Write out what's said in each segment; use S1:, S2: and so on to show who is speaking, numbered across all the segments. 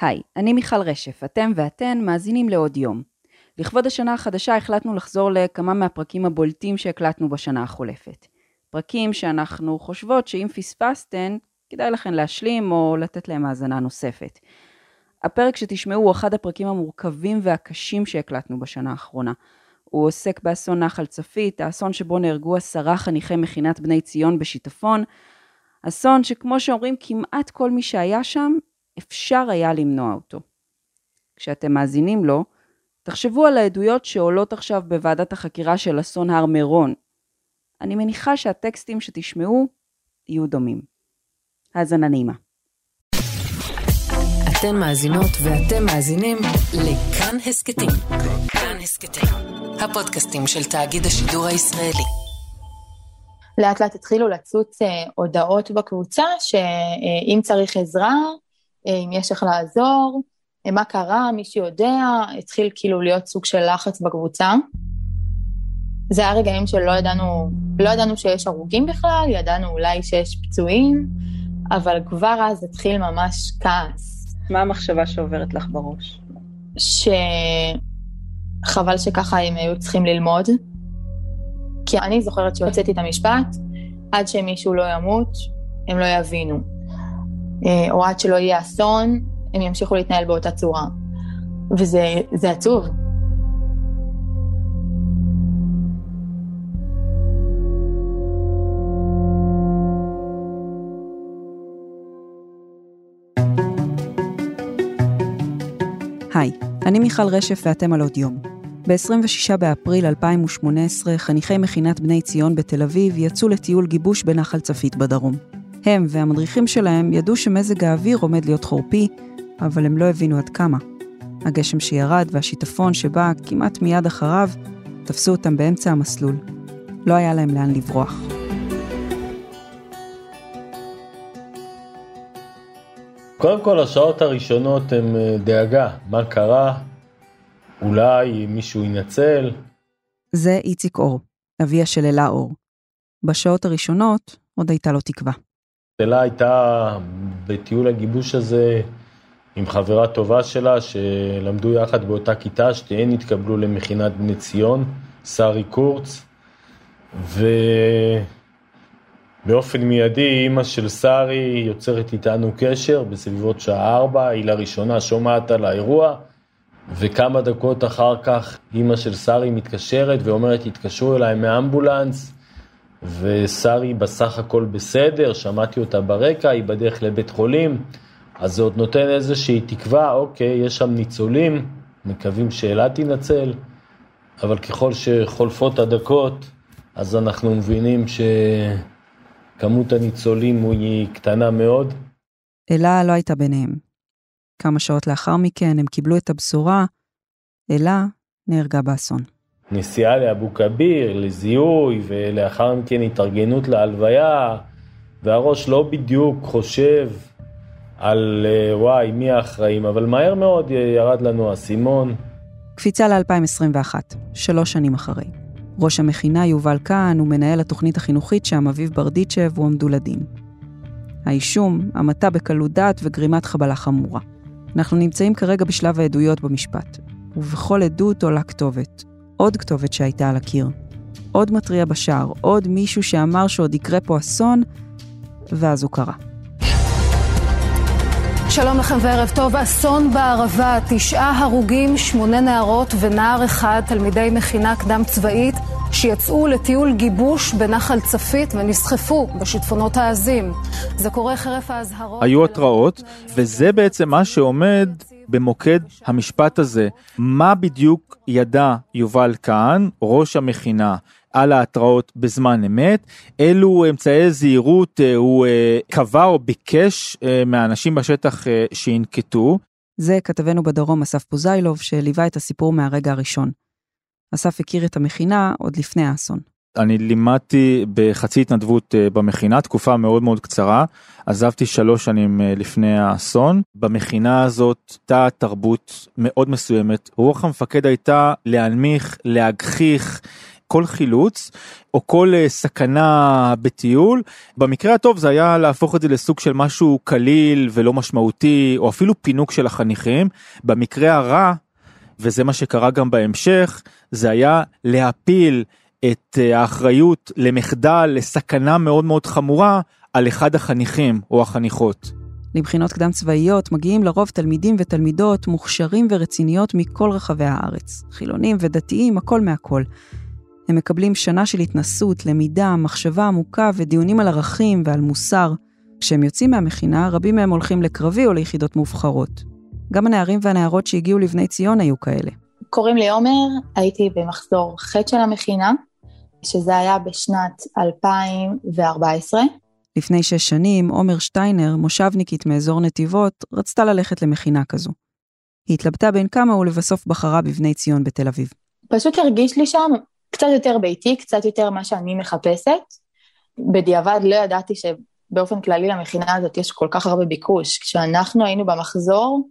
S1: היי, אני מיכל רשף, אתם ואתן מאזינים לעוד יום. לכבוד השנה החדשה החלטנו לחזור לכמה מהפרקים הבולטים שהקלטנו בשנה החולפת. פרקים שאנחנו חושבות שאם פספסתן, כדאי לכן להשלים או לתת להם האזנה נוספת. הפרק שתשמעו הוא אחד הפרקים המורכבים והקשים שהקלטנו בשנה האחרונה. הוא עוסק באסון נחל צפית, האסון שבו נהרגו עשרה חניכי מכינת בני ציון בשיטפון, אסון שכמו שאומרים כמעט כל מי שהיה שם, אפשר היה למנוע אותו. כשאתם מאזינים לו, תחשבו על העדויות שעולות עכשיו בוועדת החקירה של אסון הר מירון. אני מניחה שהטקסטים שתשמעו יהיו דומים. האזנה נעימה.
S2: אתן מאזינות ואתם מאזינים לכאן הסכתים. כאן הסכתים, הפודקאסטים של תאגיד השידור הישראלי.
S3: לאט לאט התחילו לצוץ אה, הודעות בקבוצה שאם צריך עזרה, אם יש איך לעזור, אה, מה קרה, מי שיודע, התחיל כאילו להיות סוג של לחץ בקבוצה. זה היה רגעים שלא ידענו, לא ידענו שיש הרוגים בכלל, ידענו אולי שיש פצועים, אבל כבר אז התחיל ממש כעס.
S1: מה המחשבה שעוברת לך בראש?
S3: שחבל שככה הם היו צריכים ללמוד. כי אני זוכרת שהוצאתי את המשפט, עד שמישהו לא ימות, הם לא יבינו. אה, או עד שלא יהיה אסון, הם ימשיכו להתנהל באותה צורה. וזה עצוב.
S1: היי, אני מיכל רשף ואתם על עוד יום. ב-26 באפריל 2018 חניכי מכינת בני ציון בתל אביב יצאו לטיול גיבוש בנחל צפית בדרום. הם והמדריכים שלהם ידעו שמזג האוויר עומד להיות חורפי, אבל הם לא הבינו עד כמה. הגשם שירד והשיטפון שבא כמעט מיד אחריו, תפסו אותם באמצע המסלול. לא היה להם לאן לברוח.
S4: קודם כל, השעות הראשונות הן אה, דאגה, מה קרה, אולי מישהו ינצל.
S1: זה איציק אור, אביה של אלה אור. בשעות הראשונות עוד הייתה לו תקווה.
S4: אלה הייתה בטיול הגיבוש הזה עם חברה טובה שלה, שלמדו יחד באותה כיתה, שתיהן התקבלו למכינת בני ציון, שרי קורץ, ובאופן מיידי אימא של שרי יוצרת איתנו קשר בסביבות שעה ארבע, היא לראשונה שומעת על האירוע, וכמה דקות אחר כך אימא של שרי מתקשרת ואומרת, התקשרו אליי מאמבולנס, ושרי בסך הכל בסדר, שמעתי אותה ברקע, היא בדרך לבית חולים, אז זה עוד נותן איזושהי תקווה, אוקיי, יש שם ניצולים, מקווים שאלה תינצל, אבל ככל שחולפות הדקות, אז אנחנו מבינים שכמות הניצולים היא קטנה מאוד.
S1: אלה לא הייתה ביניהם. כמה שעות לאחר מכן הם קיבלו את הבשורה, אלה נהרגה באסון.
S4: נסיעה לאבו כביר, לזיהוי, ולאחר מכן התארגנות להלוויה, והראש לא בדיוק חושב על אה, וואי, מי האחראים, אבל מהר מאוד ירד לנו האסימון.
S1: קפיצה ל-2021, שלוש שנים אחרי. ראש המכינה יובל כהן ומנהל התוכנית החינוכית שם אביב ברדיצ'ב הועמדו לדין. האישום, המתה בקלות דעת וגרימת חבלה חמורה. אנחנו נמצאים כרגע בשלב העדויות במשפט, ובכל עדות עולה כתובת, עוד כתובת שהייתה על הקיר. עוד מתריע בשער, עוד מישהו שאמר שעוד יקרה פה אסון, ואז הוא קרה.
S5: שלום לכם וערב טוב. אסון בערבה, תשעה הרוגים, שמונה נערות ונער אחד, תלמידי מכינה קדם צבאית, שיצאו לטיול גיבוש בנחל צפית ונסחפו בשיטפונות העזים. זה קורה חרף האזהרות...
S6: היו התראות, וזה בעצם מה שעומד במוקד המשפט הזה. מה בדיוק ידע יובל כהן, ראש המכינה, על ההתראות בזמן אמת, אילו אמצעי זהירות אה, הוא אה, קבע או ביקש אה, מהאנשים בשטח שינקטו.
S1: זה כתבנו בדרום אסף פוזיילוב, שליווה את הסיפור מהרגע הראשון. אסף הכיר את המכינה עוד לפני האסון.
S6: אני לימדתי בחצי התנדבות במכינה, תקופה מאוד מאוד קצרה. עזבתי שלוש שנים לפני האסון. במכינה הזאת הייתה תרבות מאוד מסוימת. רוח המפקד הייתה להנמיך, להגחיך, כל חילוץ או כל אה, סכנה בטיול. במקרה הטוב זה היה להפוך את זה לסוג של משהו קליל ולא משמעותי או אפילו פינוק של החניכים. במקרה הרע, וזה מה שקרה גם בהמשך, זה היה להפיל את אה, האחריות למחדל, לסכנה מאוד מאוד חמורה, על אחד החניכים או החניכות.
S1: לבחינות קדם צבאיות מגיעים לרוב תלמידים ותלמידות מוכשרים ורציניות מכל רחבי הארץ. חילונים ודתיים, הכל מהכל. הם מקבלים שנה של התנסות, למידה, מחשבה עמוקה ודיונים על ערכים ועל מוסר. כשהם יוצאים מהמכינה, רבים מהם הולכים לקרבי או ליחידות מובחרות. גם הנערים והנערות שהגיעו לבני ציון היו כאלה.
S3: קוראים לי עומר, הייתי במחזור ח' של המכינה, שזה היה בשנת 2014.
S1: לפני שש שנים, עומר שטיינר, מושבניקית מאזור נתיבות, רצתה ללכת למכינה כזו. היא התלבטה בין כמה ולבסוף בחרה בבני ציון בתל אביב.
S3: פשוט הרגיש לי שם קצת יותר ביתי, קצת יותר מה שאני מחפשת. בדיעבד לא ידעתי שבאופן כללי למכינה הזאת יש כל כך הרבה ביקוש. כשאנחנו היינו במחזור,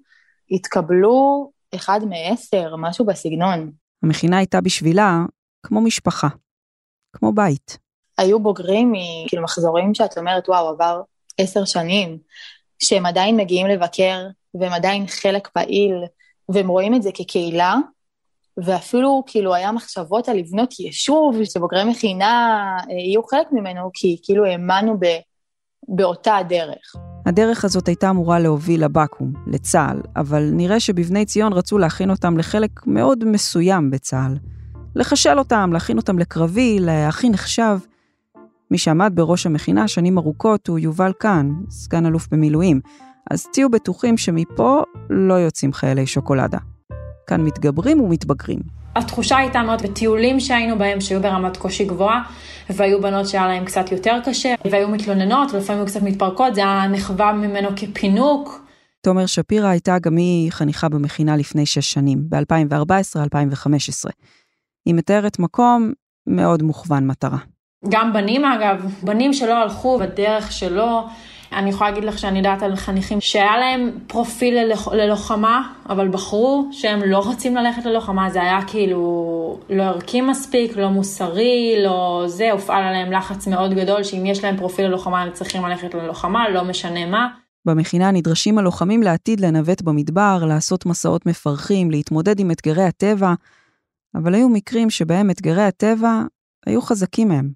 S3: התקבלו אחד מעשר, משהו בסגנון.
S1: המכינה הייתה בשבילה כמו משפחה, כמו בית.
S3: היו בוגרים מכאילו מחזורים שאת אומרת, וואו, עבר עשר שנים, שהם עדיין מגיעים לבקר, והם עדיין חלק פעיל, והם רואים את זה כקהילה, ואפילו כאילו היה מחשבות על לבנות יישוב, שבוגרי מכינה אה, יהיו חלק ממנו, כי כאילו האמנו ב, באותה הדרך.
S1: הדרך הזאת הייתה אמורה להוביל לבקו"ם, לצה"ל, אבל נראה שבבני ציון רצו להכין אותם לחלק מאוד מסוים בצה"ל. לחשל אותם, להכין אותם לקרבי, להכי נחשב. מי שעמד בראש המכינה שנים ארוכות הוא יובל קאן, סגן אלוף במילואים, אז תהיו בטוחים שמפה לא יוצאים חיילי שוקולדה. כאן מתגברים ומתבגרים.
S7: התחושה הייתה מאוד בטיולים שהיינו בהם, שהיו ברמת קושי גבוהה, והיו בנות שהיה להם קצת יותר קשה, והיו מתלוננות, ולפעמים היו קצת מתפרקות, זה היה נחווה ממנו כפינוק.
S1: תומר שפירא הייתה גם היא חניכה במכינה לפני שש שנים, ב-2014-2015. היא מתארת מקום מאוד מוכוון מטרה.
S7: גם בנים אגב, בנים שלא הלכו בדרך שלו. אני יכולה להגיד לך שאני יודעת על חניכים שהיה להם פרופיל ללוח, ללוחמה, אבל בחרו שהם לא רוצים ללכת ללוחמה, זה היה כאילו לא ערכי מספיק, לא מוסרי, לא זה, הופעל עליהם לחץ מאוד גדול, שאם יש להם פרופיל ללוחמה הם צריכים ללכת ללוחמה, לא משנה מה.
S1: במכינה נדרשים הלוחמים לעתיד לנווט במדבר, לעשות מסעות מפרכים, להתמודד עם אתגרי הטבע, אבל היו מקרים שבהם אתגרי הטבע היו חזקים מהם.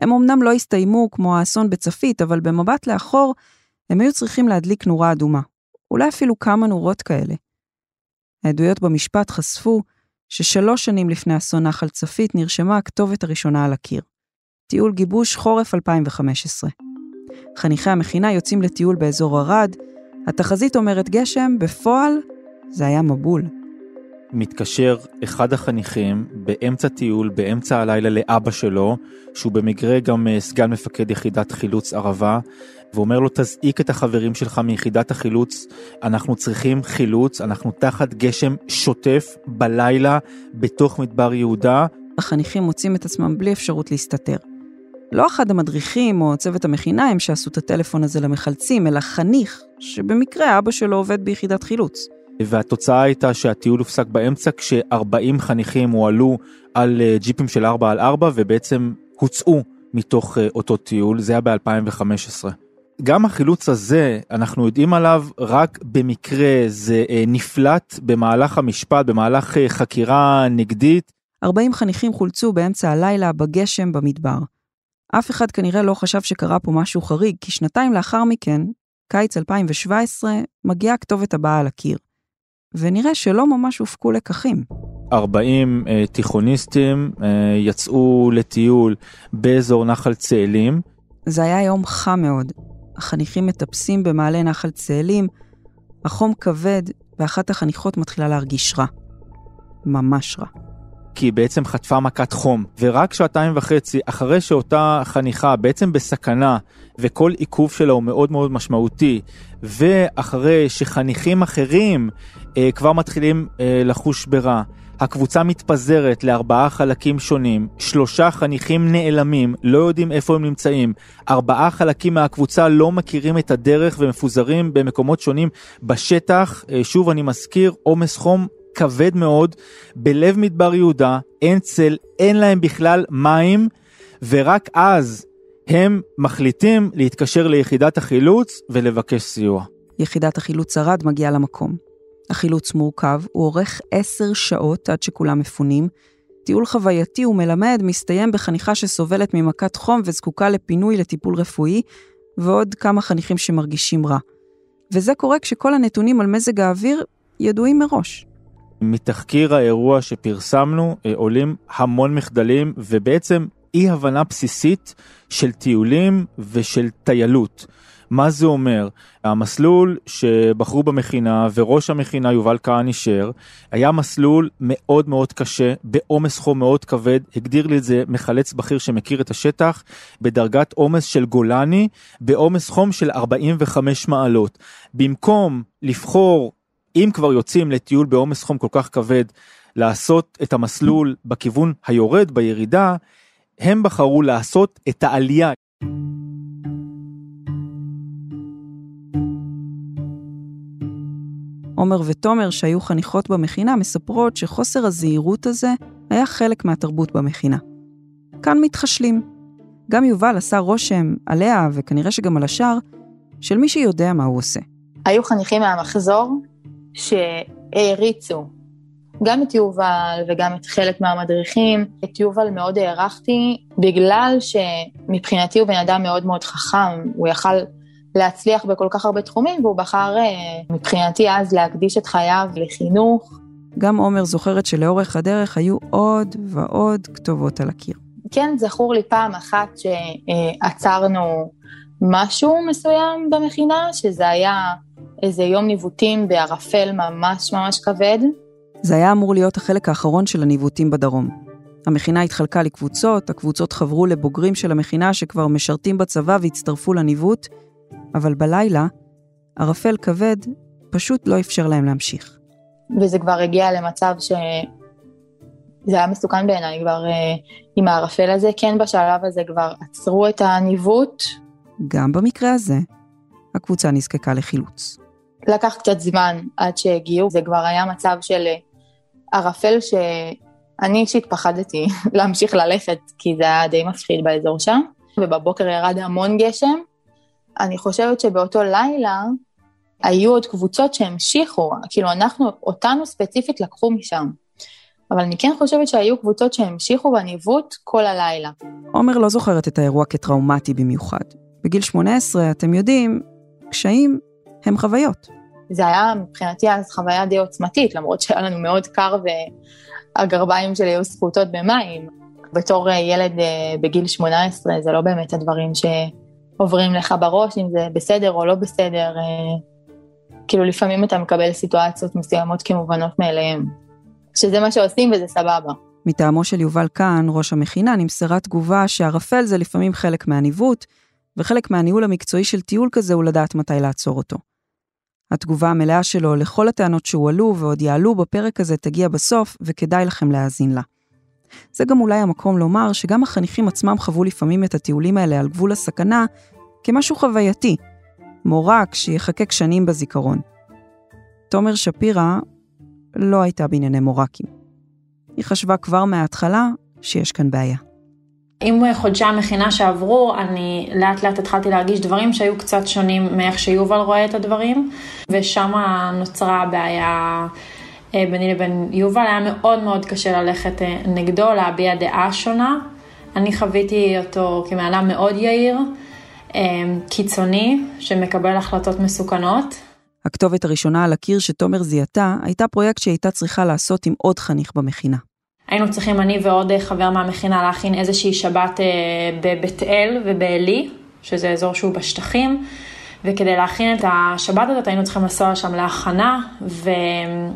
S1: הם אמנם לא הסתיימו כמו האסון בצפית, אבל במבט לאחור, הם היו צריכים להדליק נורה אדומה. אולי אפילו כמה נורות כאלה. העדויות במשפט חשפו ששלוש שנים לפני אסון נחל צפית נרשמה הכתובת הראשונה על הקיר. טיול גיבוש חורף 2015. חניכי המכינה יוצאים לטיול באזור ערד, התחזית אומרת גשם, בפועל זה היה מבול.
S6: מתקשר אחד החניכים באמצע טיול, באמצע הלילה לאבא שלו, שהוא במקרה גם אה, סגן מפקד יחידת חילוץ ערבה, ואומר לו תזעיק את החברים שלך מיחידת החילוץ, אנחנו צריכים חילוץ, אנחנו תחת גשם שוטף בלילה בתוך מדבר יהודה.
S1: החניכים מוצאים את עצמם בלי אפשרות להסתתר. לא אחד המדריכים או צוות המכינה הם שעשו את הטלפון הזה למחלצים, אלא חניך, שבמקרה אבא שלו עובד ביחידת חילוץ.
S6: והתוצאה הייתה שהטיול הופסק באמצע כש-40 חניכים הועלו על אה, ג'יפים של 4 על 4 ובעצם הוצאו מתוך אה, אותו טיול, זה היה ב-2015. גם החילוץ הזה, אנחנו יודעים עליו רק במקרה, זה אה, נפלט במהלך המשפט, במהלך חקירה נגדית.
S1: 40 חניכים חולצו באמצע הלילה בגשם במדבר. אף אחד כנראה לא חשב שקרה פה משהו חריג, כי שנתיים לאחר מכן, קיץ 2017, מגיעה הכתובת הבאה על הקיר. ונראה שלא ממש הופקו לקחים.
S6: 40 uh, תיכוניסטים uh, יצאו לטיול באזור נחל צאלים.
S1: זה היה יום חם מאוד. החניכים מטפסים במעלה נחל צאלים, החום כבד, ואחת החניכות מתחילה להרגיש רע. ממש רע.
S6: כי היא בעצם חטפה מכת חום, ורק שעתיים וחצי אחרי שאותה חניכה בעצם בסכנה, וכל עיכוב שלה הוא מאוד מאוד משמעותי, ואחרי שחניכים אחרים אה, כבר מתחילים אה, לחוש ברע, הקבוצה מתפזרת לארבעה חלקים שונים, שלושה חניכים נעלמים, לא יודעים איפה הם נמצאים, ארבעה חלקים מהקבוצה לא מכירים את הדרך ומפוזרים במקומות שונים בשטח, אה, שוב אני מזכיר, עומס חום כבד מאוד. בלב מדבר יהודה, אין צל, אין להם בכלל מים, ורק אז הם מחליטים להתקשר ליחידת החילוץ ולבקש סיוע.
S1: יחידת החילוץ ערד מגיעה למקום. החילוץ מורכב, הוא אורך עשר שעות עד שכולם מפונים. טיול חווייתי ומלמד מסתיים בחניכה שסובלת ממכת חום וזקוקה לפינוי לטיפול רפואי, ועוד כמה חניכים שמרגישים רע. וזה קורה כשכל הנתונים על מזג האוויר ידועים מראש.
S6: מתחקיר האירוע שפרסמנו אה, עולים המון מחדלים ובעצם אי הבנה בסיסית של טיולים ושל טיילות. מה זה אומר? המסלול שבחרו במכינה וראש המכינה יובל כהן אישר היה מסלול מאוד מאוד קשה, בעומס חום מאוד כבד, הגדיר לי את זה מחלץ בכיר שמכיר את השטח, בדרגת עומס של גולני, בעומס חום של 45 מעלות. במקום לבחור, אם כבר יוצאים לטיול בעומס חום כל כך כבד, לעשות את המסלול בכיוון היורד בירידה, הם בחרו לעשות את העלייה.
S1: עומר ותומר, שהיו חניכות במכינה, מספרות שחוסר הזהירות הזה היה חלק מהתרבות במכינה. כאן מתחשלים. גם יובל עשה רושם עליה, וכנראה שגם על השאר, של מי שיודע מה הוא עושה.
S3: היו חניכים מהמחזור שהעריצו גם את יובל וגם את חלק מהמדריכים. את יובל מאוד הערכתי, בגלל שמבחינתי הוא בן אדם מאוד מאוד חכם, הוא יכל להצליח בכל כך הרבה תחומים, והוא בחר אה, מבחינתי אז להקדיש את חייו לחינוך.
S1: גם עומר זוכרת שלאורך הדרך היו עוד ועוד כתובות על הקיר.
S3: כן, זכור לי פעם אחת שעצרנו משהו מסוים במכינה, שזה היה איזה יום ניווטים בערפל ממש ממש כבד.
S1: זה היה אמור להיות החלק האחרון של הניווטים בדרום. המכינה התחלקה לקבוצות, הקבוצות חברו לבוגרים של המכינה שכבר משרתים בצבא והצטרפו לניווט, אבל בלילה, ערפל כבד פשוט לא אפשר להם להמשיך.
S3: וזה כבר הגיע למצב ש... זה היה מסוכן בעיניי כבר uh, עם הערפל הזה, כן בשלב הזה כבר עצרו את הניווט.
S1: גם במקרה הזה, הקבוצה נזקקה לחילוץ.
S3: לקח קצת זמן עד שהגיעו, זה כבר היה מצב של אה, ערפל שאני אישית פחדתי להמשיך ללכת, כי זה היה די מפחיד באזור שם, ובבוקר ירד המון גשם. אני חושבת שבאותו לילה היו עוד קבוצות שהמשיכו, כאילו אנחנו, אותנו ספציפית לקחו משם. אבל אני כן חושבת שהיו קבוצות שהמשיכו בניווט כל הלילה.
S1: עומר לא זוכרת את האירוע כטראומטי במיוחד. בגיל 18, אתם יודעים, קשיים הם חוויות.
S3: זה היה מבחינתי אז חוויה די עוצמתית, למרות שהיה לנו מאוד קר והגרביים שלי היו סחוטות במים. בתור אה, ילד אה, בגיל 18 זה לא באמת הדברים שעוברים לך בראש, אם זה בסדר או לא בסדר. אה, כאילו לפעמים אתה מקבל סיטואציות מסוימות כמובנות מאליהם. שזה מה שעושים וזה סבבה.
S1: מטעמו של יובל כהן, ראש המכינה, נמסרה תגובה שערפל זה לפעמים חלק מהניווט, וחלק מהניהול המקצועי של טיול כזה הוא לדעת מתי לעצור אותו. התגובה המלאה שלו לכל הטענות שהועלו ועוד יעלו בפרק הזה תגיע בסוף, וכדאי לכם להאזין לה. זה גם אולי המקום לומר שגם החניכים עצמם חוו לפעמים את הטיולים האלה על גבול הסכנה כמשהו חווייתי, מורק שיחקק שנים בזיכרון. תומר שפירא לא הייתה בענייני מורקים. היא חשבה כבר מההתחלה שיש כאן בעיה.
S7: עם חודשי המכינה שעברו, אני לאט לאט התחלתי להרגיש דברים שהיו קצת שונים מאיך שיובל רואה את הדברים, ושם נוצרה בעיה אה, ביני לבין יובל. היה מאוד מאוד קשה ללכת אה, נגדו, להביע דעה שונה. אני חוויתי אותו כמעלה מאוד יהיר, אה, קיצוני, שמקבל החלטות מסוכנות.
S1: הכתובת הראשונה על הקיר שתומר זיהתה, הייתה פרויקט שהיא הייתה צריכה לעשות עם עוד חניך במכינה.
S7: היינו צריכים, אני ועוד חבר מהמכינה, להכין איזושהי שבת אה, בבית אל ובעלי, שזה אזור שהוא בשטחים, וכדי להכין את השבת הזאת היינו צריכים לנסוע שם להכנה, ו...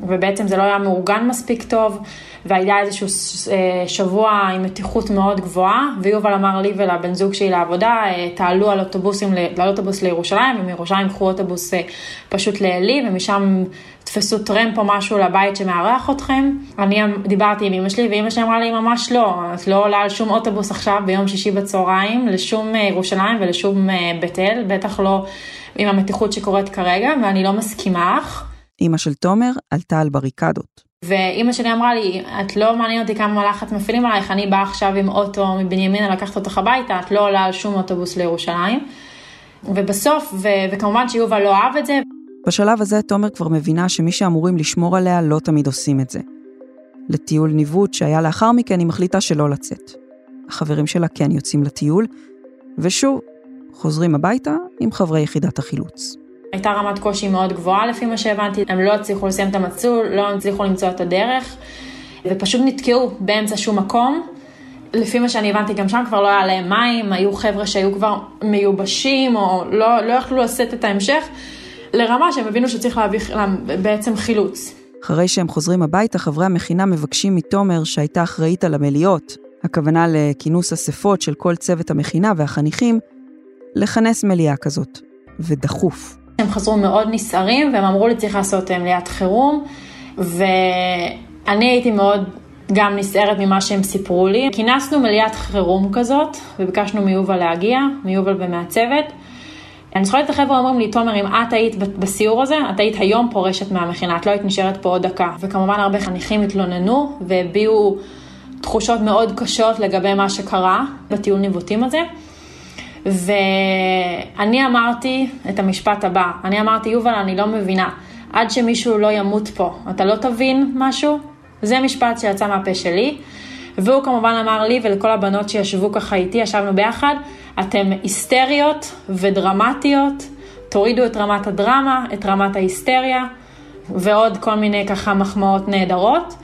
S7: ובעצם זה לא היה מאורגן מספיק טוב, והיה איזשהו אה, שבוע עם מתיחות מאוד גבוהה, ויובל אמר לי ולבן זוג שלי לעבודה, אה, תעלו על אוטובוסים, על אוטובוס לירושלים, ומירושלים קחו אוטובוס פשוט לעלי, ומשם תפסו טרמפ או משהו לבית שמארח אתכם. אני דיברתי עם אמא שלי, ואמא שלי אמרה לי, ממש לא, את לא עולה על שום אוטובוס עכשיו ביום שישי בצהריים, לשום אה, ירושלים ולשום אה, בית אל, בטח לא עם המתיחות שקורית כרגע, ואני לא מסכימה לך.
S1: אמא של תומר עלתה על בריקדות.
S7: ואימא שלי אמרה לי, את לא מעניין אותי כמה לחץ מפעילים עלייך, אני באה עכשיו עם אוטו מבנימינה לקחת אותך הביתה, את לא עולה על שום אוטובוס לירושלים. ובסוף, ו- וכמובן שיובל לא אהב את זה.
S1: בשלב הזה תומר כבר מבינה שמי שאמורים לשמור עליה לא תמיד עושים את זה. לטיול ניווט שהיה לאחר מכן היא מחליטה שלא לצאת. החברים שלה כן יוצאים לטיול, ושוב, חוזרים הביתה עם חברי יחידת החילוץ.
S7: הייתה רמת קושי מאוד גבוהה לפי מה שהבנתי, הם לא הצליחו לסיים את המצול, לא הצליחו למצוא את הדרך, ופשוט נתקעו באמצע שום מקום. לפי מה שאני הבנתי, גם שם כבר לא היה להם מים, היו חבר'ה שהיו כבר מיובשים, או לא, לא יכלו לשאת את ההמשך, לרמה שהם הבינו שצריך להביא בעצם חילוץ.
S1: אחרי שהם חוזרים הביתה, חברי המכינה מבקשים מתומר, שהייתה אחראית על המליאות, הכוונה לכינוס אספות של כל צוות המכינה והחניכים, לכנס מליאה כזאת, ודחוף.
S7: הם חזרו מאוד נסערים, והם אמרו לי צריך לעשות אה, מליאת חירום, ואני הייתי מאוד גם נסערת ממה שהם סיפרו לי. כינסנו מליאת חירום כזאת, וביקשנו מיובל להגיע, מיובל ומהצוות. אני זוכרת את החבר'ה אומרים לי, תומר, אם את היית בסיור הזה, את היית היום פורשת מהמכינה, את לא היית נשארת פה עוד דקה. וכמובן הרבה חניכים התלוננו והביעו תחושות מאוד קשות לגבי מה שקרה בטיול ניווטים הזה. ואני אמרתי את המשפט הבא, אני אמרתי, יובל, אני לא מבינה, עד שמישהו לא ימות פה, אתה לא תבין משהו? זה משפט שיצא מהפה שלי. והוא כמובן אמר לי ולכל הבנות שישבו ככה איתי, ישבנו ביחד, אתן היסטריות ודרמטיות, תורידו את רמת הדרמה, את רמת ההיסטריה, ועוד כל מיני ככה מחמאות נהדרות.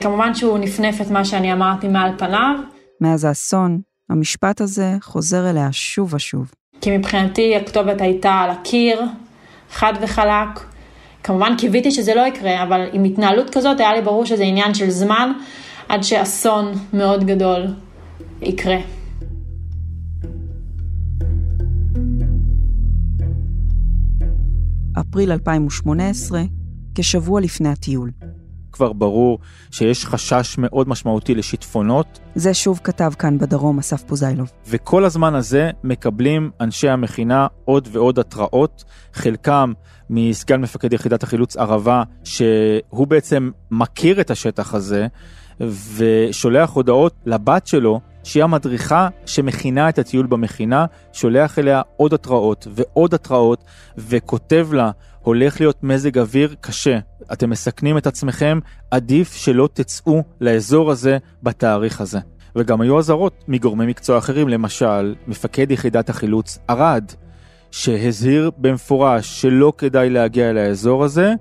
S7: כמובן שהוא נפנף את מה שאני אמרתי מעל פניו.
S1: מאז האסון, המשפט הזה חוזר אליה שוב ושוב.
S7: כי מבחינתי הכתובת הייתה על הקיר, חד וחלק. כמובן קיוויתי שזה לא יקרה, אבל עם התנהלות כזאת היה לי ברור שזה עניין של זמן, עד שאסון מאוד גדול יקרה.
S1: אפריל 2018, כשבוע לפני הטיול.
S6: כבר ברור שיש חשש מאוד משמעותי לשיטפונות.
S1: זה שוב כתב כאן בדרום אסף פוזיילוב.
S6: וכל הזמן הזה מקבלים אנשי המכינה עוד ועוד התראות, חלקם מסגן מפקד יחידת החילוץ ערבה, שהוא בעצם מכיר את השטח הזה, ושולח הודעות לבת שלו, שהיא המדריכה שמכינה את הטיול במכינה, שולח אליה עוד התראות ועוד התראות, וכותב לה, הולך להיות מזג אוויר קשה, אתם מסכנים את עצמכם, עדיף שלא תצאו לאזור הזה בתאריך הזה. וגם היו אזהרות מגורמי מקצוע אחרים, למשל, מפקד יחידת החילוץ ערד, שהזהיר במפורש שלא כדאי להגיע לאזור הזה.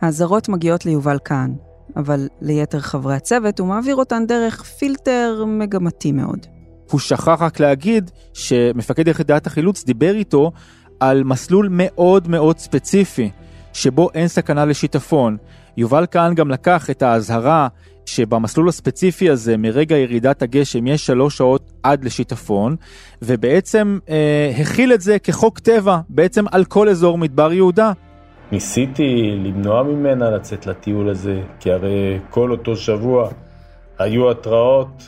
S1: האזהרות מגיעות ליובל כהן, אבל ליתר חברי הצוות הוא מעביר אותן דרך פילטר מגמתי מאוד.
S6: הוא שכח רק להגיד שמפקד יחידת החילוץ דיבר איתו על מסלול מאוד מאוד ספציפי, שבו אין סכנה לשיטפון. יובל כהן גם לקח את האזהרה שבמסלול הספציפי הזה, מרגע ירידת הגשם, יש שלוש שעות עד לשיטפון, ובעצם אה, הכיל את זה כחוק טבע, בעצם על כל אזור מדבר יהודה.
S4: ניסיתי למנוע ממנה לצאת לטיול הזה, כי הרי כל אותו שבוע היו התראות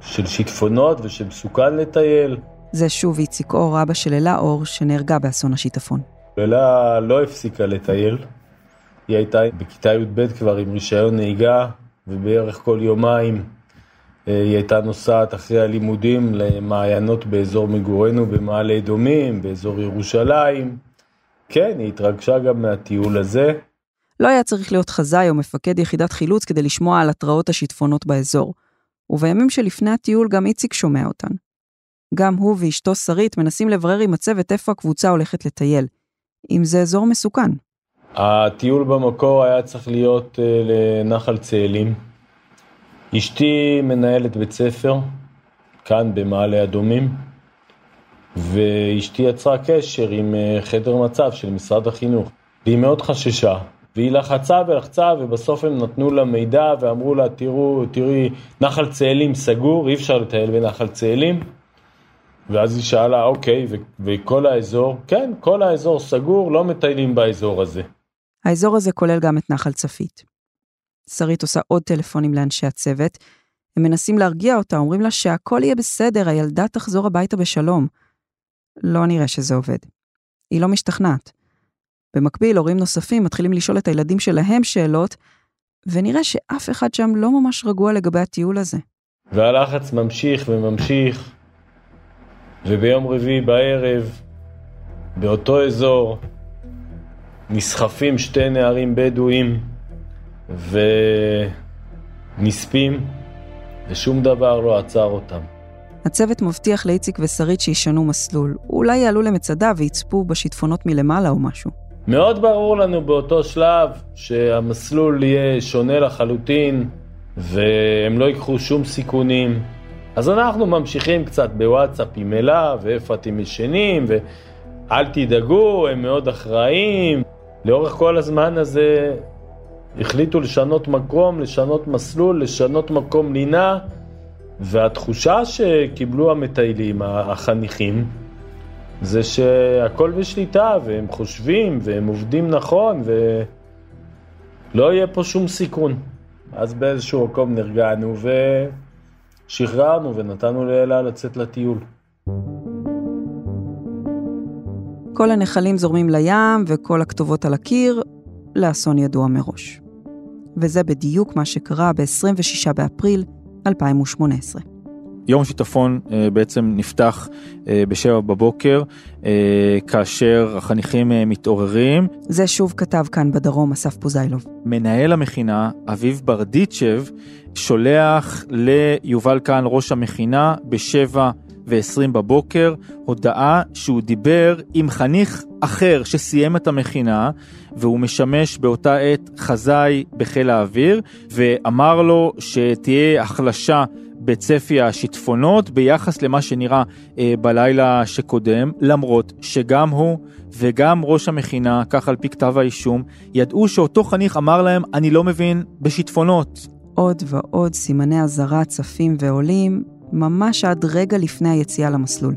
S4: של שיטפונות ושמסוכן לטייל.
S1: זה שוב איציק אור, אבא של אלה אור, שנהרגה באסון השיטפון.
S4: אלה לא הפסיקה לטייל. היא הייתה בכיתה י"ב כבר עם רישיון נהיגה, ובערך כל יומיים אה, היא הייתה נוסעת אחרי הלימודים למעיינות באזור מגורנו במעלה אדומים, באזור ירושלים. כן, היא התרגשה גם מהטיול הזה.
S1: לא היה צריך להיות חזאי או מפקד יחידת חילוץ כדי לשמוע על התרעות השיטפונות באזור. ובימים שלפני הטיול גם איציק שומע אותן. גם הוא ואשתו שרית מנסים לברר עם הצוות איפה הקבוצה הולכת לטייל. אם זה אזור מסוכן.
S4: הטיול במקור היה צריך להיות uh, לנחל צאלים. אשתי מנהלת בית ספר, כאן במעלה אדומים, ואשתי יצרה קשר עם uh, חדר מצב של משרד החינוך, והיא מאוד חששה. והיא לחצה ולחצה, ובסוף הם נתנו לה מידע ואמרו לה, תראו, תראי, נחל צאלים סגור, אי אפשר לטייל בנחל צאלים. ואז היא שאלה, אוקיי, וכל האזור? כן, כל האזור סגור, לא מטיילים באזור הזה.
S1: האזור הזה כולל גם את נחל צפית. שרית עושה עוד טלפונים לאנשי הצוות. הם מנסים להרגיע אותה, אומרים לה שהכל יהיה בסדר, הילדה תחזור הביתה בשלום. לא נראה שזה עובד. היא לא משתכנעת. במקביל, הורים נוספים מתחילים לשאול את הילדים שלהם שאלות, ונראה שאף אחד שם לא ממש רגוע לגבי הטיול הזה.
S4: והלחץ ממשיך וממשיך, וביום רביעי בערב, באותו אזור, נסחפים שתי נערים בדואים ונספים, ושום דבר לא עצר אותם.
S1: הצוות מבטיח לאיציק ושרית שישנו מסלול. אולי יעלו למצדה ויצפו בשיטפונות מלמעלה או משהו.
S4: מאוד ברור לנו באותו שלב שהמסלול יהיה שונה לחלוטין והם לא ייקחו שום סיכונים. אז אנחנו ממשיכים קצת בוואטסאפ עם אלה ואיפה אתם ישנים ואל תדאגו, הם מאוד אחראים. לאורך כל הזמן הזה החליטו לשנות מקום, לשנות מסלול, לשנות מקום לינה והתחושה שקיבלו המטיילים, החניכים, זה שהכל בשליטה והם חושבים והם עובדים נכון ולא יהיה פה שום סיכון. אז באיזשהו מקום נרגענו ושחררנו ונתנו לאלה לצאת לטיול.
S1: כל הנחלים זורמים לים וכל הכתובות על הקיר לאסון ידוע מראש. וזה בדיוק מה שקרה ב-26 באפריל 2018.
S6: יום שיטפון אה, בעצם נפתח אה, בשבע בבוקר, אה, כאשר החניכים מתעוררים.
S1: זה שוב כתב כאן בדרום אסף פוזיילוב.
S6: מנהל המכינה, אביב ברדיצ'ב, שולח ליובל כהן, ראש המכינה, בשבע ו-20 בבוקר, הודעה שהוא דיבר עם חניך אחר שסיים את המכינה, והוא משמש באותה עת חזאי בחיל האוויר, ואמר לו שתהיה החלשה בצפי השיטפונות ביחס למה שנראה אה, בלילה שקודם, למרות שגם הוא וגם ראש המכינה, כך על פי כתב האישום, ידעו שאותו חניך אמר להם, אני לא מבין בשיטפונות.
S1: עוד ועוד סימני אזהרה צפים ועולים, ממש עד רגע לפני היציאה למסלול.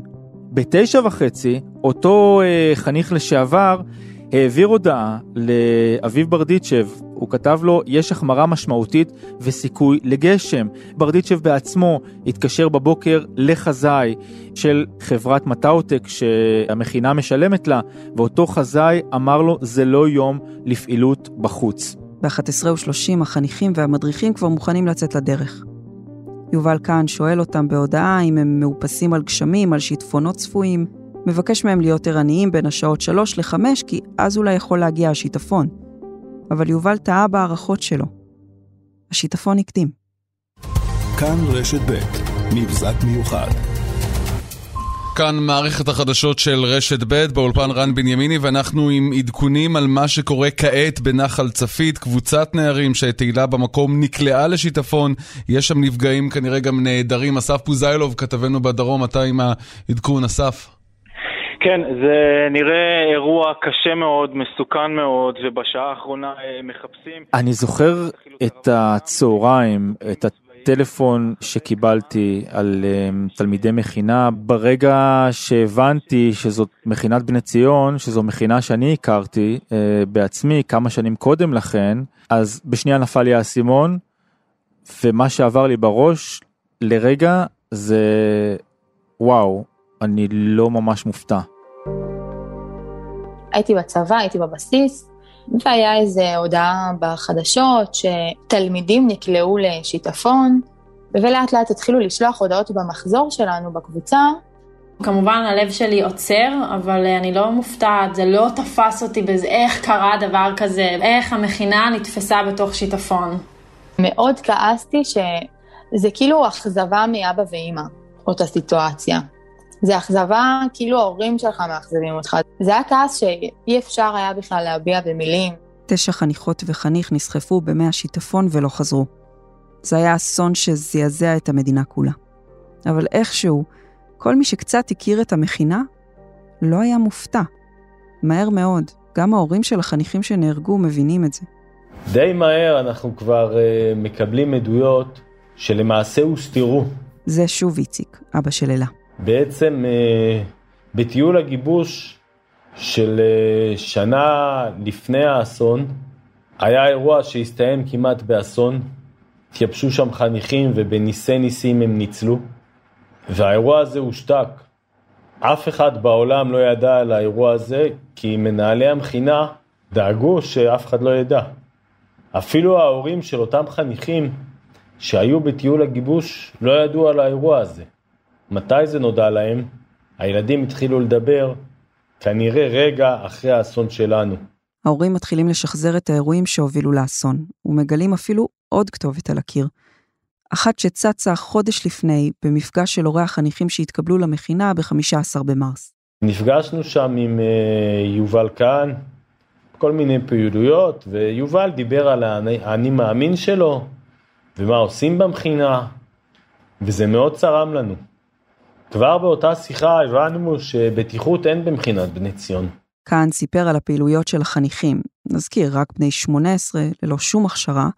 S6: בתשע וחצי, אותו אה, חניך לשעבר העביר הודעה לאביב ברדיצ'ב, הוא כתב לו, יש החמרה משמעותית וסיכוי לגשם. ברדיצ'ב בעצמו התקשר בבוקר לחזאי של חברת מטאוטק שהמכינה משלמת לה, ואותו חזאי אמר לו, זה לא יום לפעילות בחוץ.
S1: ב-11:30 החניכים והמדריכים כבר מוכנים לצאת לדרך. יובל כהן שואל אותם בהודעה אם הם מאופסים על גשמים, על שיטפונות צפויים, מבקש מהם להיות ערניים בין השעות 3 ל-5, כי אז אולי יכול להגיע השיטפון. אבל יובל טעה בהערכות שלו. השיטפון הקדים.
S8: כאן רשת ב' מבזק מיוחד.
S9: כאן מערכת החדשות של רשת ב' באולפן רן בנימיני ואנחנו עם עדכונים על מה שקורה כעת בנחל צפית. קבוצת נערים שתהילה במקום נקלעה לשיטפון, יש שם נפגעים כנראה גם נעדרים. אסף פוזיילוב, כתבנו בדרום, אתה עם העדכון, אסף.
S10: כן, זה נראה אירוע קשה מאוד, מסוכן מאוד, ובשעה האחרונה אה, מחפשים...
S6: אני זוכר את הצהריים, את הטלפון שקיבלתי על um, תלמידי מכינה, ברגע שהבנתי שזאת מכינת בני ציון, שזו מכינה שאני הכרתי uh, בעצמי כמה שנים קודם לכן, אז בשנייה נפל לי האסימון, ומה שעבר לי בראש לרגע זה וואו, אני לא ממש מופתע.
S3: הייתי בצבא, הייתי בבסיס, והיה איזה הודעה בחדשות שתלמידים נקלעו לשיטפון, ולאט לאט התחילו לשלוח הודעות במחזור שלנו בקבוצה.
S7: כמובן הלב שלי עוצר, אבל אני לא מופתעת, זה לא תפס אותי בזה, איך קרה דבר כזה, איך המכינה נתפסה בתוך שיטפון.
S3: מאוד כעסתי שזה כאילו אכזבה מאבא ואימא, אותה סיטואציה. זה אכזבה, כאילו ההורים שלך מאכזבים אותך. זה היה כעס שאי אפשר היה בכלל להביע במילים.
S1: תשע חניכות וחניך נסחפו במי השיטפון ולא חזרו. זה היה אסון שזעזע את המדינה כולה. אבל איכשהו, כל מי שקצת הכיר את המכינה, לא היה מופתע. מהר מאוד, גם ההורים של החניכים שנהרגו מבינים את זה.
S4: די מהר אנחנו כבר uh, מקבלים עדויות שלמעשה הוסתרו.
S1: זה שוב איציק, אבא של אלה.
S4: בעצם אה, בטיול הגיבוש של אה, שנה לפני האסון, היה אירוע שהסתיים כמעט באסון, התייבשו שם חניכים ובניסי ניסים הם ניצלו, והאירוע הזה הושתק. אף אחד בעולם לא ידע על האירוע הזה, כי מנהלי המכינה דאגו שאף אחד לא ידע. אפילו ההורים של אותם חניכים שהיו בטיול הגיבוש לא ידעו על האירוע הזה. מתי זה נודע להם? הילדים התחילו לדבר כנראה רגע אחרי האסון שלנו.
S1: ההורים מתחילים לשחזר את האירועים שהובילו לאסון, ומגלים אפילו עוד כתובת על הקיר. אחת שצצה חודש לפני במפגש של הורי החניכים שהתקבלו למכינה ב-15 במרס.
S4: נפגשנו שם עם uh, יובל כהן, כל מיני פעילויות, ויובל דיבר על האני מאמין שלו, ומה עושים במכינה, וזה מאוד צרם לנו. כבר באותה שיחה הבנו שבטיחות אין במכינת בני ציון.
S1: כאן סיפר על הפעילויות של החניכים. נזכיר, רק בני 18, ללא שום הכשרה.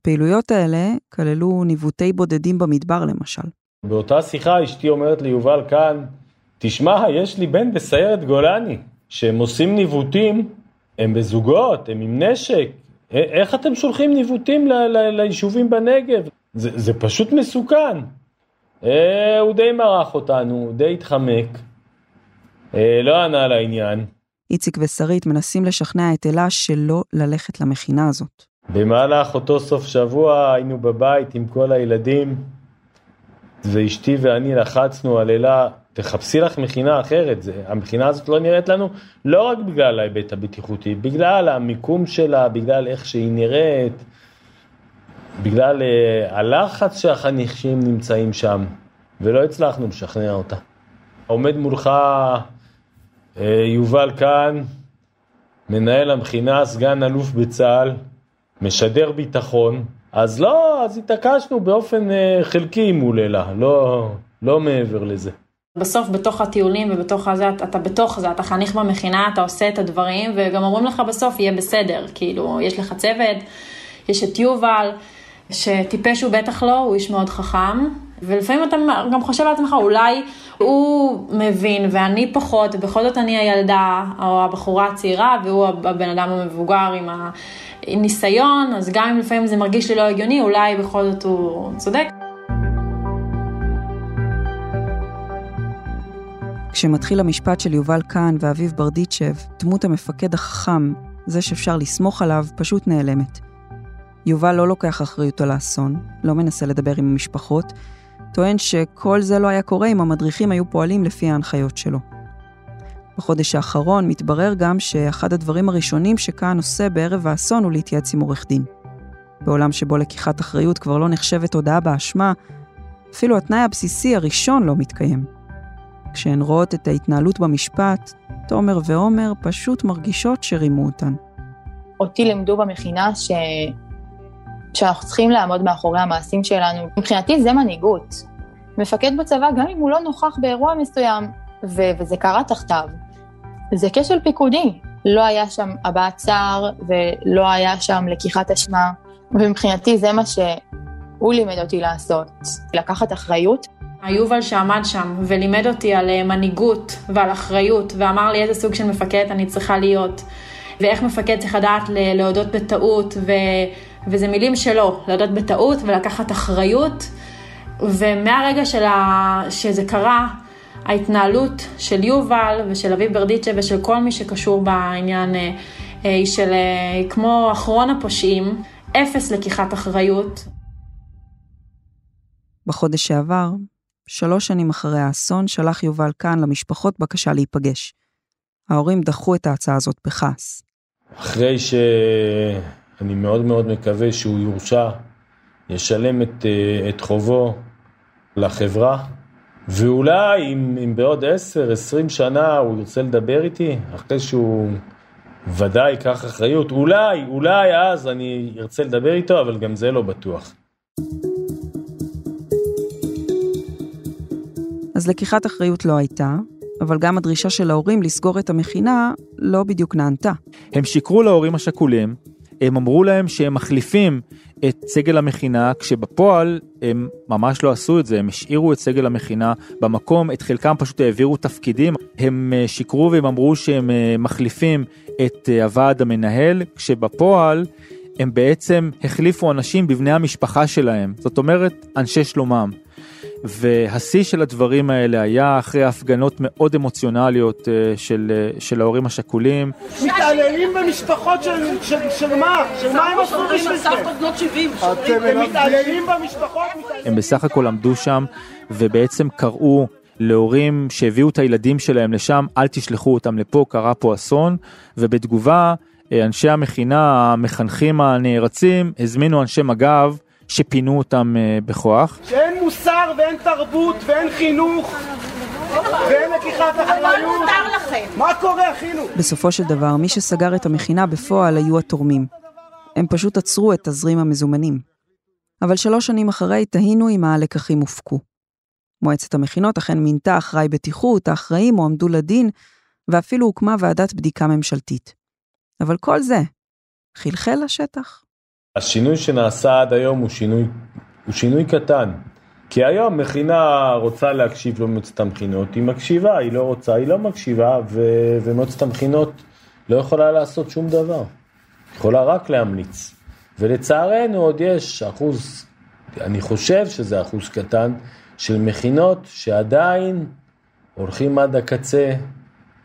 S1: הפעילויות האלה כללו ניווטי בודדים במדבר למשל.
S4: באותה שיחה אשתי אומרת ליובל כאן, תשמע, יש לי בן בסיירת גולני, שהם עושים ניווטים, הם בזוגות, הם עם נשק, איך אתם שולחים ניווטים ליישובים בנגב? זה, זה פשוט מסוכן. אה, הוא די מרח אותנו, הוא די התחמק, אה, לא ענה לעניין.
S1: איציק ושרית מנסים לשכנע את אלה שלא ללכת למכינה הזאת.
S4: במהלך אותו סוף שבוע היינו בבית עם כל הילדים, ואשתי ואני לחצנו על אלה, תחפשי לך מכינה אחרת, זה, המכינה הזאת לא נראית לנו לא רק בגלל ההיבט הבטיחותי, בגלל המיקום שלה, בגלל איך שהיא נראית, בגלל uh, הלחץ שהחניכים נמצאים שם, ולא הצלחנו לשכנע אותה. עומד מולך uh, יובל כאן, מנהל המכינה, סגן אלוף בצה"ל, משדר ביטחון, אז לא, אז התעקשנו באופן uh, חלקי מול אלה, לא, לא מעבר לזה.
S7: בסוף בתוך הטיולים ובתוך הזה, אתה בתוך זה, אתה חניך במכינה, אתה עושה את הדברים, וגם אומרים לך בסוף יהיה בסדר, כאילו, יש לך צוות, יש את יובל, שטיפש הוא בטח לא, הוא איש מאוד חכם, ולפעמים אתה גם חושב לעצמך, אולי הוא מבין ואני פחות, ובכל זאת אני הילדה או הבחורה הצעירה, והוא הבן אדם המבוגר עם הניסיון, אז גם אם לפעמים זה מרגיש לי לא הגיוני, אולי בכל זאת הוא צודק.
S1: כשמתחיל המשפט של יובל קאן ואביב ברדיצ'ב, דמות המפקד החכם, זה שאפשר לסמוך עליו, פשוט נעלמת. יובל לא לוקח אחריות על האסון, לא מנסה לדבר עם המשפחות, טוען שכל זה לא היה קורה אם המדריכים היו פועלים לפי ההנחיות שלו. בחודש האחרון מתברר גם שאחד הדברים הראשונים שכהן עושה בערב האסון הוא להתייעץ עם עורך דין. בעולם שבו לקיחת אחריות כבר לא נחשבת הודאה באשמה, אפילו התנאי הבסיסי הראשון לא מתקיים. כשהן רואות את ההתנהלות במשפט, תומר ועומר פשוט מרגישות שרימו אותן.
S3: אותי לימדו במכינה ש... שאנחנו צריכים לעמוד מאחורי המעשים שלנו. מבחינתי זה מנהיגות. מפקד בצבא, גם אם הוא לא נוכח באירוע מסוים, ו- וזה קרה תחתיו, זה כשל פיקודי. לא היה שם הבעת צער ולא היה שם לקיחת אשמה, ומבחינתי זה מה שהוא לימד אותי לעשות, לקחת אחריות.
S7: היובל שעמד שם ולימד אותי על אה, מנהיגות ועל אחריות, ואמר לי איזה סוג של מפקד אני צריכה להיות, ואיך מפקד צריך לדעת להודות בטעות, ו... וזה מילים שלו, להודות בטעות ולקחת אחריות. ומהרגע שלה, שזה קרה, ההתנהלות של יובל ושל אביב ברדיצ'ה ושל כל מי שקשור בעניין אה, אה, היא של אה, כמו אחרון הפושעים, אפס לקיחת אחריות.
S1: בחודש שעבר, שלוש שנים אחרי האסון, שלח יובל כאן למשפחות בקשה להיפגש. ההורים דחו את ההצעה הזאת בכעס.
S4: אחרי ש... אני מאוד מאוד מקווה שהוא יורשע, ישלם את, אה, את חובו לחברה, ואולי אם, אם בעוד 10-20 שנה הוא ירצה לדבר איתי, אחרי שהוא ודאי ייקח אחריות, אולי, אולי אז אני ארצה לדבר איתו, אבל גם זה לא בטוח.
S1: אז לקיחת אחריות לא הייתה, אבל גם הדרישה של ההורים לסגור את המכינה לא בדיוק נענתה.
S6: הם שיקרו להורים השכולים, הם אמרו להם שהם מחליפים את סגל המכינה, כשבפועל הם ממש לא עשו את זה, הם השאירו את סגל המכינה במקום, את חלקם פשוט העבירו תפקידים, הם אה, שיקרו והם אמרו שהם אה, מחליפים את אה, הוועד המנהל, כשבפועל הם בעצם החליפו אנשים בבני המשפחה שלהם, זאת אומרת אנשי שלומם. והשיא של הדברים האלה היה אחרי הפגנות מאוד אמוציונליות אה, של, אה, של ההורים השכולים.
S11: מתעללים במשפחות של, של, של מה? של מה הם עשו בשביל זה? הם מתעללים במשפחות?
S6: הם בסך הכל עמדו שם ובעצם קראו להורים שהביאו את הילדים שלהם לשם, אל תשלחו אותם לפה, קרה פה אסון, ובתגובה אנשי המכינה, המחנכים הנערצים, הזמינו אנשי מג"ב שפינו אותם אה, בכוח.
S11: שאין מוסר ואין תרבות ואין חינוך ואין לקיחת אחריות. מה קורה, אחינו?
S1: בסופו של דבר, מי שסגר את המכינה בפועל היו התורמים. הם פשוט עצרו את תזרים המזומנים. אבל שלוש שנים אחרי, תהינו אם הלקחים הופקו. מועצת המכינות אכן מינתה אחראי בטיחות, האחראים הועמדו לדין, ואפילו הוקמה ועדת בדיקה ממשלתית. אבל כל זה חלחל לשטח.
S4: השינוי שנעשה עד היום הוא שינוי, הוא שינוי קטן. כי היום מכינה רוצה להקשיב למועצת המכינות, היא מקשיבה, היא לא רוצה, היא לא מקשיבה, ו... ומועצת המכינות לא יכולה לעשות שום דבר. יכולה רק להמליץ. ולצערנו עוד יש אחוז, אני חושב שזה אחוז קטן, של מכינות שעדיין הולכים עד הקצה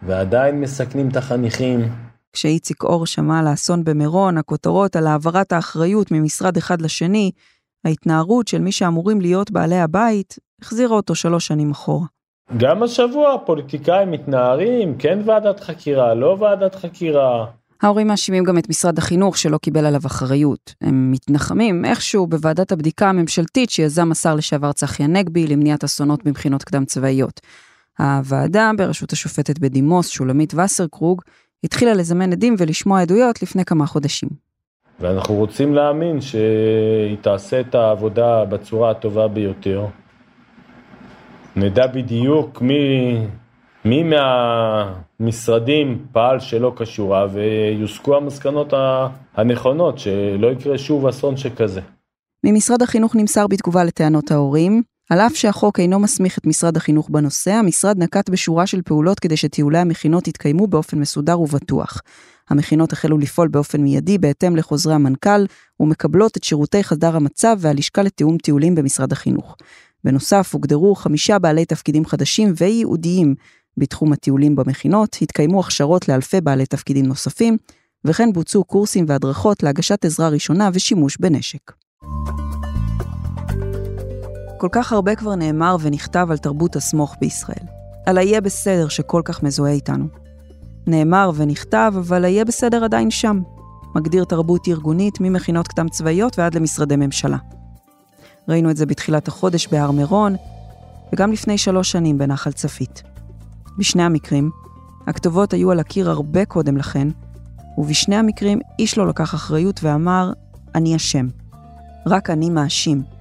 S4: ועדיין מסכנים את החניכים.
S1: כשאיציק אור שמע על האסון במירון, הכותרות על העברת האחריות ממשרד אחד לשני, ההתנערות של מי שאמורים להיות בעלי הבית, החזירה אותו שלוש שנים אחורה.
S4: גם השבוע הפוליטיקאים מתנערים, כן ועדת חקירה, לא ועדת חקירה.
S1: ההורים מאשימים גם את משרד החינוך שלא קיבל עליו אחריות. הם מתנחמים איכשהו בוועדת הבדיקה הממשלתית שיזם השר לשעבר צחי הנגבי למניעת אסונות במכינות קדם צבאיות. הוועדה, בראשות השופטת בדימוס שולמית וסרקרוג, התחילה לזמן עדים ולשמוע עדויות לפני כמה חודשים.
S4: ואנחנו רוצים להאמין שהיא תעשה את העבודה בצורה הטובה ביותר. נדע בדיוק מי, מי מהמשרדים פעל שלא קשורה ויוסקו המסקנות הנכונות, שלא יקרה שוב אסון שכזה.
S1: ממשרד החינוך נמסר בתגובה לטענות ההורים, על אף שהחוק אינו מסמיך את משרד החינוך בנושא, המשרד נקט בשורה של פעולות כדי שטיולי המכינות יתקיימו באופן מסודר ובטוח. המכינות החלו לפעול באופן מיידי בהתאם לחוזרי המנכ"ל, ומקבלות את שירותי חדר המצב והלשכה לתיאום טיולים במשרד החינוך. בנוסף, הוגדרו חמישה בעלי תפקידים חדשים וייעודיים בתחום הטיולים במכינות, התקיימו הכשרות לאלפי בעלי תפקידים נוספים, וכן בוצעו קורסים והדרכות להגשת עזרה ראשונה ושימוש בנשק. כל כך הרבה כבר נאמר ונכתב על תרבות הסמוך בישראל. על ה"יהיה בסדר" שכל כך מזוהה איתנו. נאמר ונכתב, אבל ה"יהיה בסדר" עדיין שם. מגדיר תרבות ארגונית ממכינות קדם צבאיות ועד למשרדי ממשלה. ראינו את זה בתחילת החודש בהר מירון, וגם לפני שלוש שנים בנחל צפית. בשני המקרים, הכתובות היו על הקיר הרבה קודם לכן, ובשני המקרים איש לא לקח אחריות ואמר, אני אשם. רק אני מאשים.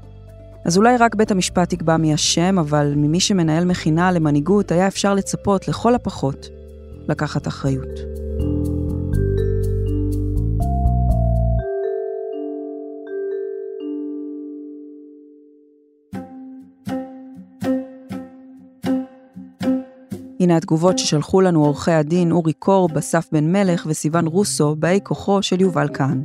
S1: אז אולי רק בית המשפט יקבע מי אשם, אבל ממי שמנהל מכינה למנהיגות היה אפשר לצפות, לכל הפחות, לקחת אחריות. הנה התגובות ששלחו לנו עורכי הדין אורי קור, בסף בן מלך וסיון רוסו, באי כוחו של יובל כהן.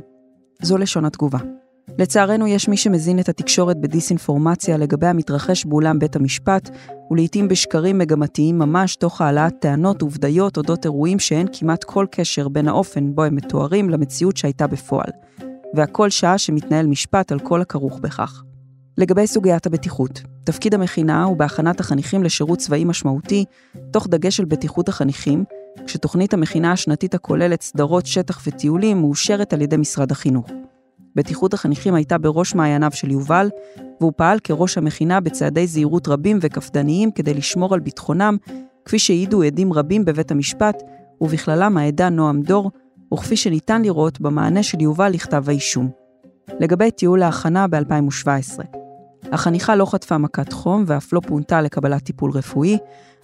S1: זו לשון התגובה. לצערנו יש מי שמזין את התקשורת בדיסאינפורמציה לגבי המתרחש באולם בית המשפט, ולעיתים בשקרים מגמתיים ממש תוך העלאת טענות ובדיות אודות אירועים שאין כמעט כל קשר בין האופן בו הם מתוארים למציאות שהייתה בפועל. והכל שעה שמתנהל משפט על כל הכרוך בכך. לגבי סוגיית הבטיחות, תפקיד המכינה הוא בהכנת החניכים לשירות צבאי משמעותי, תוך דגש על בטיחות החניכים, כשתוכנית המכינה השנתית הכוללת סדרות שטח וטיולים מאושרת על ידי משרד החינוך. בטיחות החניכים הייתה בראש מעייניו של יובל, והוא פעל כראש המכינה בצעדי זהירות רבים וקפדניים כדי לשמור על ביטחונם, כפי שהעידו עדים רבים בבית המשפט, ובכללם העדה נועם דור, וכפי שניתן לראות במענה של יובל לכתב האישום. לגבי טיול ההכנה ב-2017, החניכה לא חטפה מכת חום ואף לא פונתה לקבלת טיפול רפואי.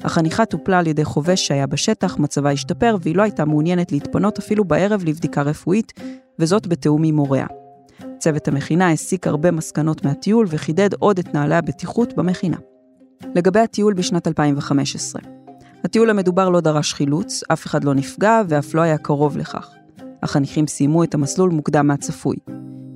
S1: החניכה טופלה על ידי חובש שהיה בשטח, מצבה השתפר והיא לא הייתה מעוניינת להתפנות אפילו בערב לבדיקה רפואית, וזאת בתיאום עם מוריה. צוות המכינה הסיק הרבה מסקנות מהטיול וחידד עוד את נעלי הבטיחות במכינה. לגבי הטיול בשנת 2015, הטיול המדובר לא דרש חילוץ, אף אחד לא נפגע ואף לא היה קרוב לכך. החניכים סיימו את המסלול מוקדם מהצפוי.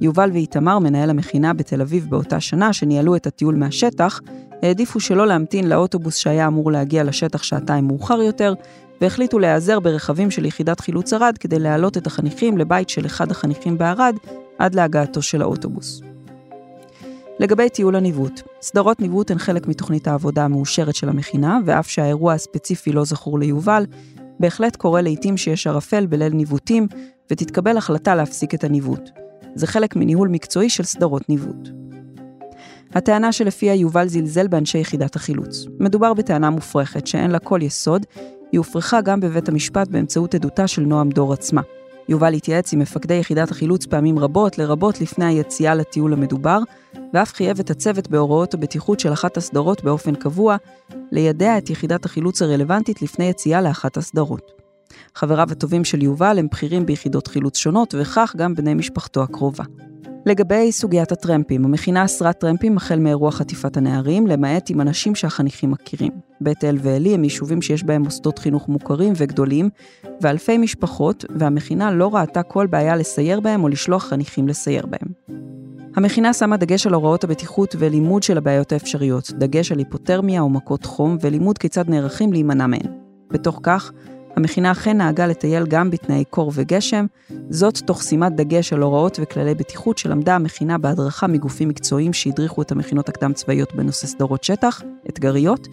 S1: יובל ואיתמר, מנהל המכינה בתל אביב באותה שנה, שניהלו את הטיול מהשטח, העדיפו שלא להמתין לאוטובוס שהיה אמור להגיע לשטח שעתיים מאוחר יותר, והחליטו להיעזר ברכבים של יחידת חילוץ ערד כדי להעלות את החניכים לבית של אחד החניכים בערד עד להגעתו של האוטובוס. לגבי טיול הניווט, סדרות ניווט הן חלק מתוכנית העבודה המאושרת של המכינה, ואף שהאירוע הספציפי לא זכור ליובל, בהחלט קורה לעיתים שיש ערפל בליל ניווטים, ותתקבל החלטה להפסיק את הניווט. זה חלק מניהול מקצועי של סדרות ניווט. הטענה שלפיה יובל זלזל באנשי יחידת החילוץ. מדובר בטענה מופרכת שאין לה כל יסוד, היא הופרכה גם בבית המשפט באמצעות עדותה של נועם דור עצמה. יובל התייעץ עם מפקדי יחידת החילוץ פעמים רבות, לרבות לפני היציאה לטיול המדובר, ואף חייב את הצוות בהוראות הבטיחות של אחת הסדרות באופן קבוע, לידע את יחידת החילוץ הרלוונטית לפני יציאה לאחת הסדרות. חבריו הטובים של יובל הם בכירים ביחידות חילוץ שונות, וכך גם בני משפחתו הקרובה. לגבי סוגיית הטרמפים, המכינה אסרה טרמפים החל מאירוע חטיפת הנערים, למעט עם אנשים שהחניכים מכירים. בית אל ועלי הם יישובים שיש בהם מוסדות חינוך מוכרים וגדולים, ואלפי משפחות, והמכינה לא ראתה כל בעיה לסייר בהם או לשלוח חניכים לסייר בהם. המכינה שמה דגש על הוראות הבטיחות ולימוד של הבעיות האפשריות, דגש על היפותרמיה או מכות חום, ולימוד כיצד נערכים להימנע מהן. בתוך כך, המכינה אכן נהגה לטייל גם בתנאי קור וגשם, זאת תוך שימת דגש על הוראות וכללי בטיחות שלמדה המכינה בהדרכה מגופים מקצועיים שהדריכו את המכינות הקדם צבאיות בנושא סדרות שטח, אתגריות,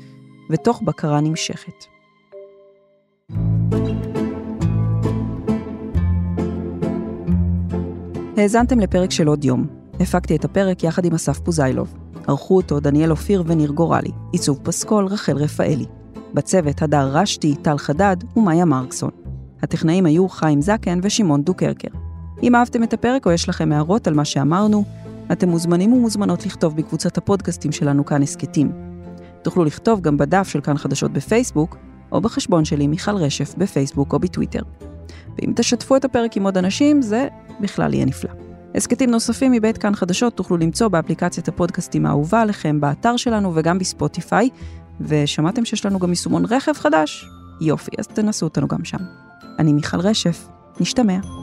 S1: ותוך בקרה נמשכת. האזנתם לפרק של עוד יום. הפקתי את הפרק יחד עם אסף פוזיילוב. ערכו אותו דניאל אופיר וניר גורלי. עיצוב פסקול רחל רפאלי. בצוות הדר רשתי, טל חדד ומאיה מרקסון. הטכנאים היו חיים זקן ושמעון דוקרקר. אם אהבתם את הפרק או יש לכם הערות על מה שאמרנו, אתם מוזמנים ומוזמנות לכתוב בקבוצת הפודקאסטים שלנו כאן הסכתים. תוכלו לכתוב גם בדף של כאן חדשות בפייסבוק, או בחשבון שלי מיכל רשף בפייסבוק או בטוויטר. ואם תשתפו את הפרק עם עוד אנשים, זה בכלל יהיה נפלא. הסכתים נוספים מבית כאן חדשות תוכלו למצוא באפליקציית הפודקאסטים האהובה עליכם, באתר שלנו וגם בספוטיפיי, ושמעתם שיש לנו גם יישומון רכב חדש? יופי, אז תנסו אותנו גם שם. אני מיכל רשף, נשתמע.